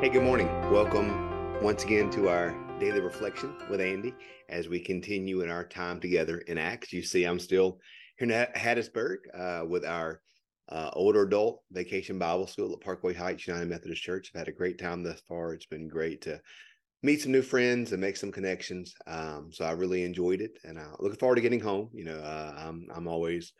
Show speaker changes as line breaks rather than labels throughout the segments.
Hey, good morning. Welcome once again to our daily reflection with Andy as we continue in our time together in Acts. You see, I'm still here in Hattiesburg uh, with our uh, older adult vacation Bible school at Parkway Heights United Methodist Church. I've had a great time thus far. It's been great to meet some new friends and make some connections. Um, so I really enjoyed it, and I'm looking forward to getting home. You know, uh, I'm I'm always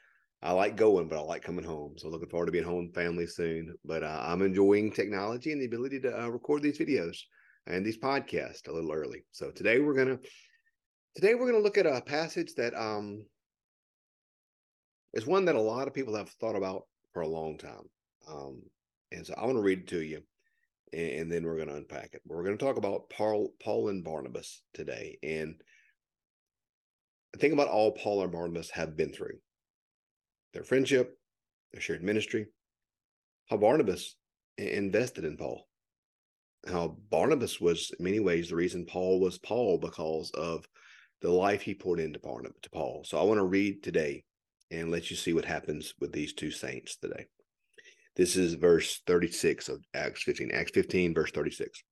I like going, but I like coming home. So looking forward to being home family soon. But uh, I'm enjoying technology and the ability to uh, record these videos and these podcasts a little early. So today we're gonna today we're gonna look at a passage that um is one that a lot of people have thought about for a long time. Um, and so I want to read it to you, and, and then we're going to unpack it. We're going to talk about Paul, Paul and Barnabas today, and think about all Paul and Barnabas have been through their friendship, their shared ministry, how Barnabas invested in Paul, how Barnabas was in many ways the reason Paul was Paul because of the life he poured into Barnabas to Paul. So I want to read today and let you see what happens with these two saints today. This is verse 36 of Acts 15. Acts 15, verse 36.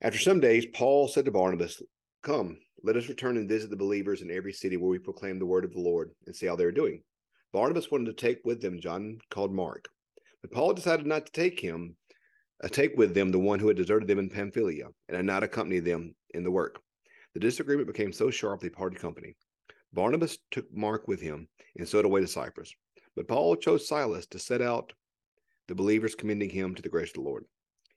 After some days, Paul said to Barnabas, Come, let us return and visit the believers in every city where we proclaim the word of the Lord and see how they are doing. Barnabas wanted to take with them John called Mark, but Paul decided not to take him, uh, take with them the one who had deserted them in Pamphylia and had not accompanied them in the work. The disagreement became so sharp they parted company. Barnabas took Mark with him and sailed away to Cyprus, but Paul chose Silas to set out the believers, commending him to the grace of the Lord.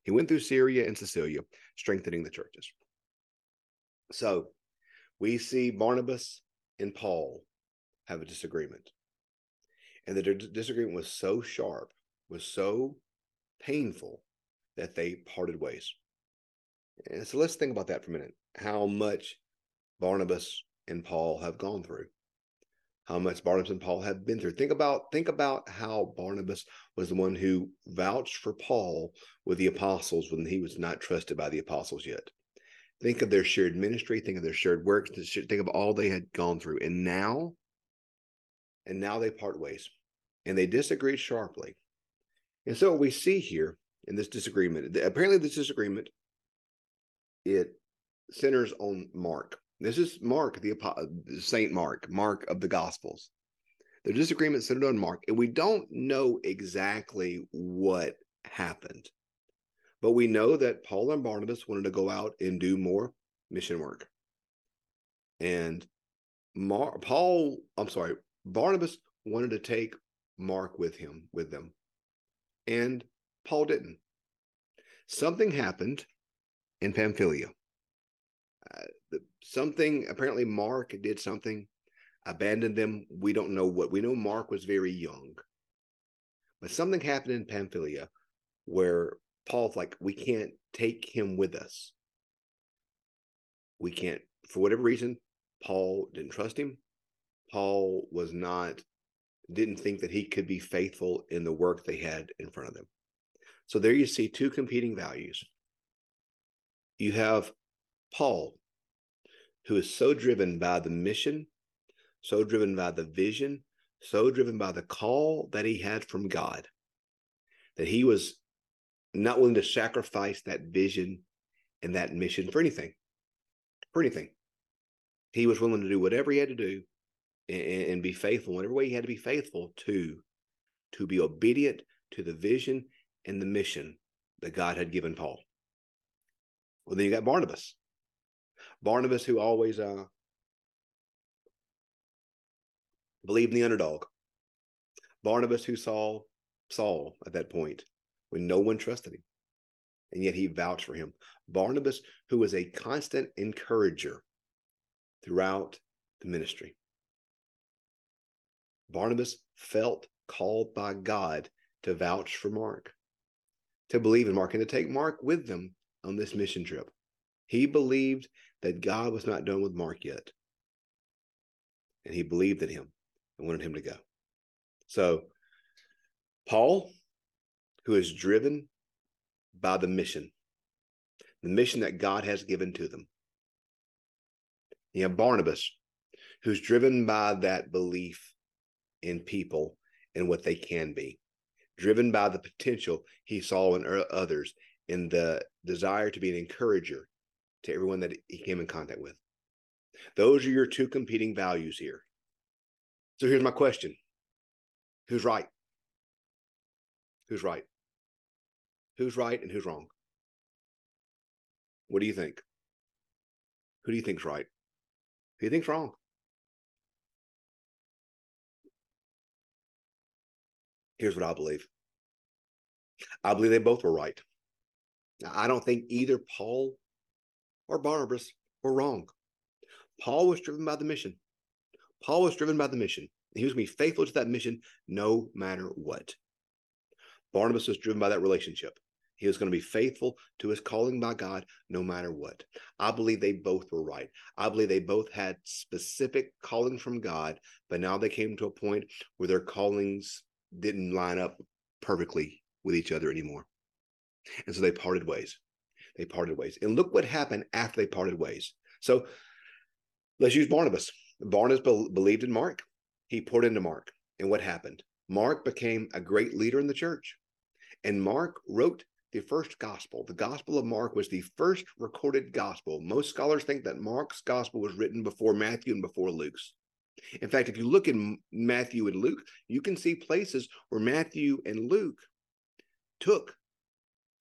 He went through Syria and Cilicia, strengthening the churches. So we see Barnabas and Paul have a disagreement and the disagreement was so sharp, was so painful that they parted ways. And so let's think about that for a minute. How much Barnabas and Paul have gone through. How much Barnabas and Paul have been through. Think about think about how Barnabas was the one who vouched for Paul with the apostles when he was not trusted by the apostles yet. Think of their shared ministry, think of their shared works, think of all they had gone through. And now and now they part ways and they disagreed sharply. And so what we see here in this disagreement, apparently this disagreement, it centers on Mark. This is Mark, the Saint Mark, Mark of the Gospels. The disagreement centered on Mark, and we don't know exactly what happened, but we know that Paul and Barnabas wanted to go out and do more mission work. And Mar- Paul, I'm sorry, Barnabas wanted to take Mark with him, with them. And Paul didn't. Something happened in Pamphylia. Uh, something, apparently, Mark did something, abandoned them. We don't know what. We know Mark was very young. But something happened in Pamphylia where Paul's like, we can't take him with us. We can't, for whatever reason, Paul didn't trust him. Paul was not, didn't think that he could be faithful in the work they had in front of them. So there you see two competing values. You have Paul, who is so driven by the mission, so driven by the vision, so driven by the call that he had from God, that he was not willing to sacrifice that vision and that mission for anything. For anything. He was willing to do whatever he had to do and, and be faithful, in whatever way he had to be faithful to, to be obedient to the vision and the mission that God had given Paul. Well, then you got Barnabas. Barnabas, who always uh, believed in the underdog. Barnabas, who saw Saul at that point when no one trusted him, and yet he vouched for him. Barnabas, who was a constant encourager throughout the ministry. Barnabas felt called by God to vouch for Mark, to believe in Mark, and to take Mark with them on this mission trip. He believed that God was not done with Mark yet. And he believed in him and wanted him to go. So, Paul, who is driven by the mission, the mission that God has given to them. You have Barnabas, who's driven by that belief in people and what they can be, driven by the potential he saw in er, others in the desire to be an encourager to everyone that he came in contact with. Those are your two competing values here. So here's my question Who's right? Who's right? Who's right and who's wrong? What do you think? Who do you think's right? Who do you think's wrong? Here's what I believe. I believe they both were right. I don't think either Paul or Barnabas were wrong. Paul was driven by the mission. Paul was driven by the mission. He was going to be faithful to that mission no matter what. Barnabas was driven by that relationship. He was going to be faithful to his calling by God no matter what. I believe they both were right. I believe they both had specific calling from God, but now they came to a point where their callings didn't line up perfectly with each other anymore. And so they parted ways. They parted ways. And look what happened after they parted ways. So let's use Barnabas. Barnabas be- believed in Mark. He poured into Mark. And what happened? Mark became a great leader in the church. And Mark wrote the first gospel. The gospel of Mark was the first recorded gospel. Most scholars think that Mark's gospel was written before Matthew and before Luke's. In fact, if you look in Matthew and Luke, you can see places where Matthew and Luke took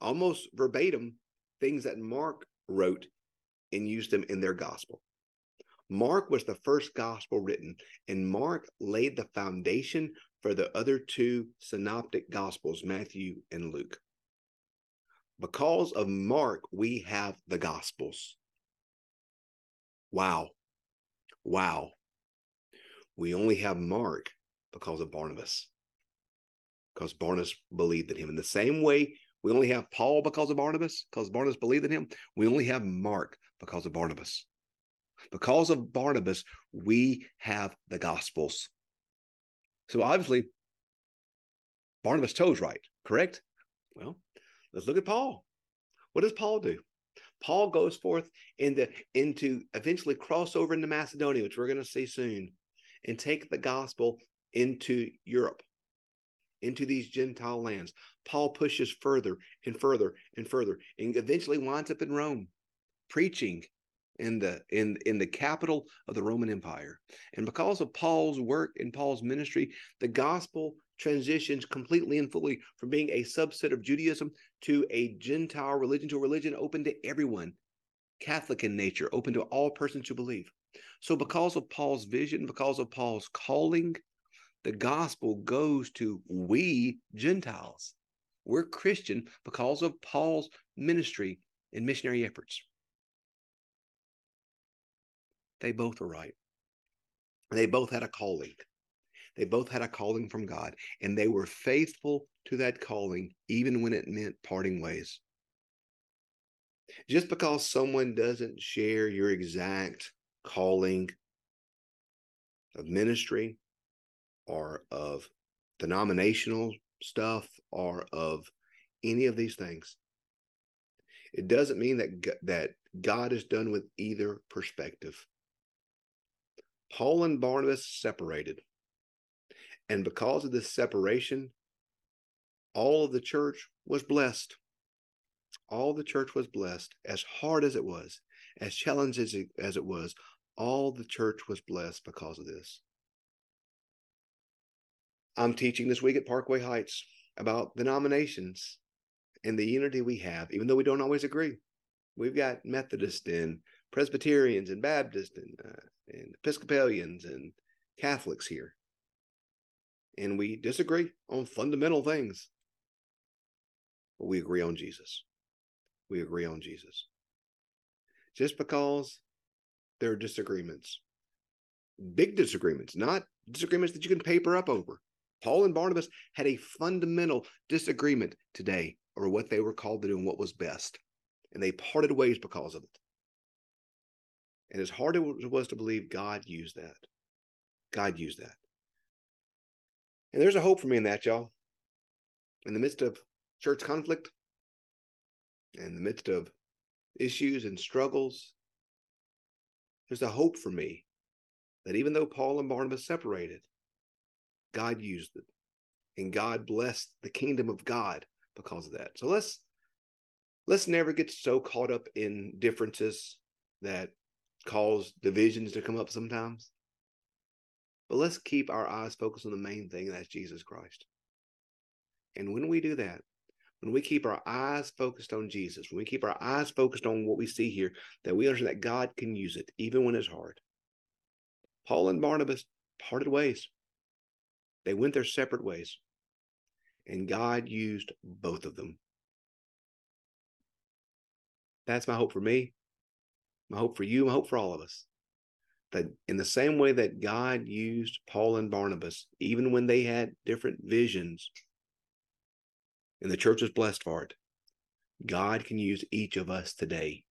almost verbatim things that Mark wrote and used them in their gospel. Mark was the first gospel written, and Mark laid the foundation for the other two synoptic gospels, Matthew and Luke. Because of Mark, we have the Gospels. Wow. Wow. We only have Mark because of Barnabas, because Barnabas believed in him. In the same way, we only have Paul because of Barnabas, because Barnabas believed in him. We only have Mark because of Barnabas. Because of Barnabas, we have the Gospels. So obviously, Barnabas toes right, correct? Well, Let's look at Paul. What does Paul do? Paul goes forth into, into eventually cross over into Macedonia, which we're going to see soon, and take the gospel into Europe, into these Gentile lands. Paul pushes further and further and further, and eventually winds up in Rome, preaching in the in in the capital of the Roman Empire. And because of Paul's work and Paul's ministry, the gospel transitions completely and fully from being a subset of Judaism to a Gentile religion, to a religion open to everyone, Catholic in nature, open to all persons who believe. So, because of Paul's vision, because of Paul's calling, the gospel goes to we Gentiles. We're Christian because of Paul's ministry and missionary efforts. They both were right. They both had a calling. They both had a calling from God, and they were faithful to that calling, even when it meant parting ways. Just because someone doesn't share your exact calling of ministry or of denominational stuff or of any of these things, it doesn't mean that that God is done with either perspective. Paul and Barnabas separated. And because of this separation, all of the church was blessed. All the church was blessed, as hard as it was, as challenging as it, as it was. All the church was blessed because of this. I'm teaching this week at Parkway Heights about denominations and the unity we have, even though we don't always agree. We've got Methodists and Presbyterians and Baptists and, uh, and Episcopalians and Catholics here and we disagree on fundamental things, but we agree on Jesus. We agree on Jesus. Just because there are disagreements, big disagreements, not disagreements that you can paper up over. Paul and Barnabas had a fundamental disagreement today over what they were called to do and what was best. And they parted ways because of it. And as hard as it was to believe, God used that. God used that. And there's a hope for me in that, y'all. In the midst of church conflict, in the midst of issues and struggles, there's a hope for me that even though Paul and Barnabas separated, God used it. And God blessed the kingdom of God because of that. So let's let's never get so caught up in differences that cause divisions to come up sometimes. But let's keep our eyes focused on the main thing, that's Jesus Christ. And when we do that, when we keep our eyes focused on Jesus, when we keep our eyes focused on what we see here, that we understand that God can use it even when it's hard. Paul and Barnabas parted ways. They went their separate ways. And God used both of them. That's my hope for me, my hope for you, my hope for all of us. That in the same way that God used Paul and Barnabas, even when they had different visions, and the church is blessed for it, God can use each of us today,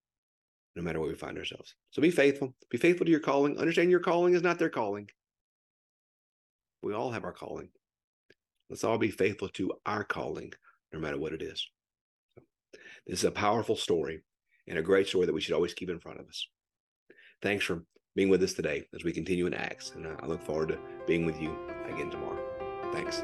no matter where we find ourselves. So be faithful. Be faithful to your calling. Understand your calling is not their calling. We all have our calling. Let's all be faithful to our calling, no matter what it is. This is a powerful story and a great story that we should always keep in front of us. Thanks for being with us today as we continue in Acts, and I look forward to being with you again tomorrow. Thanks.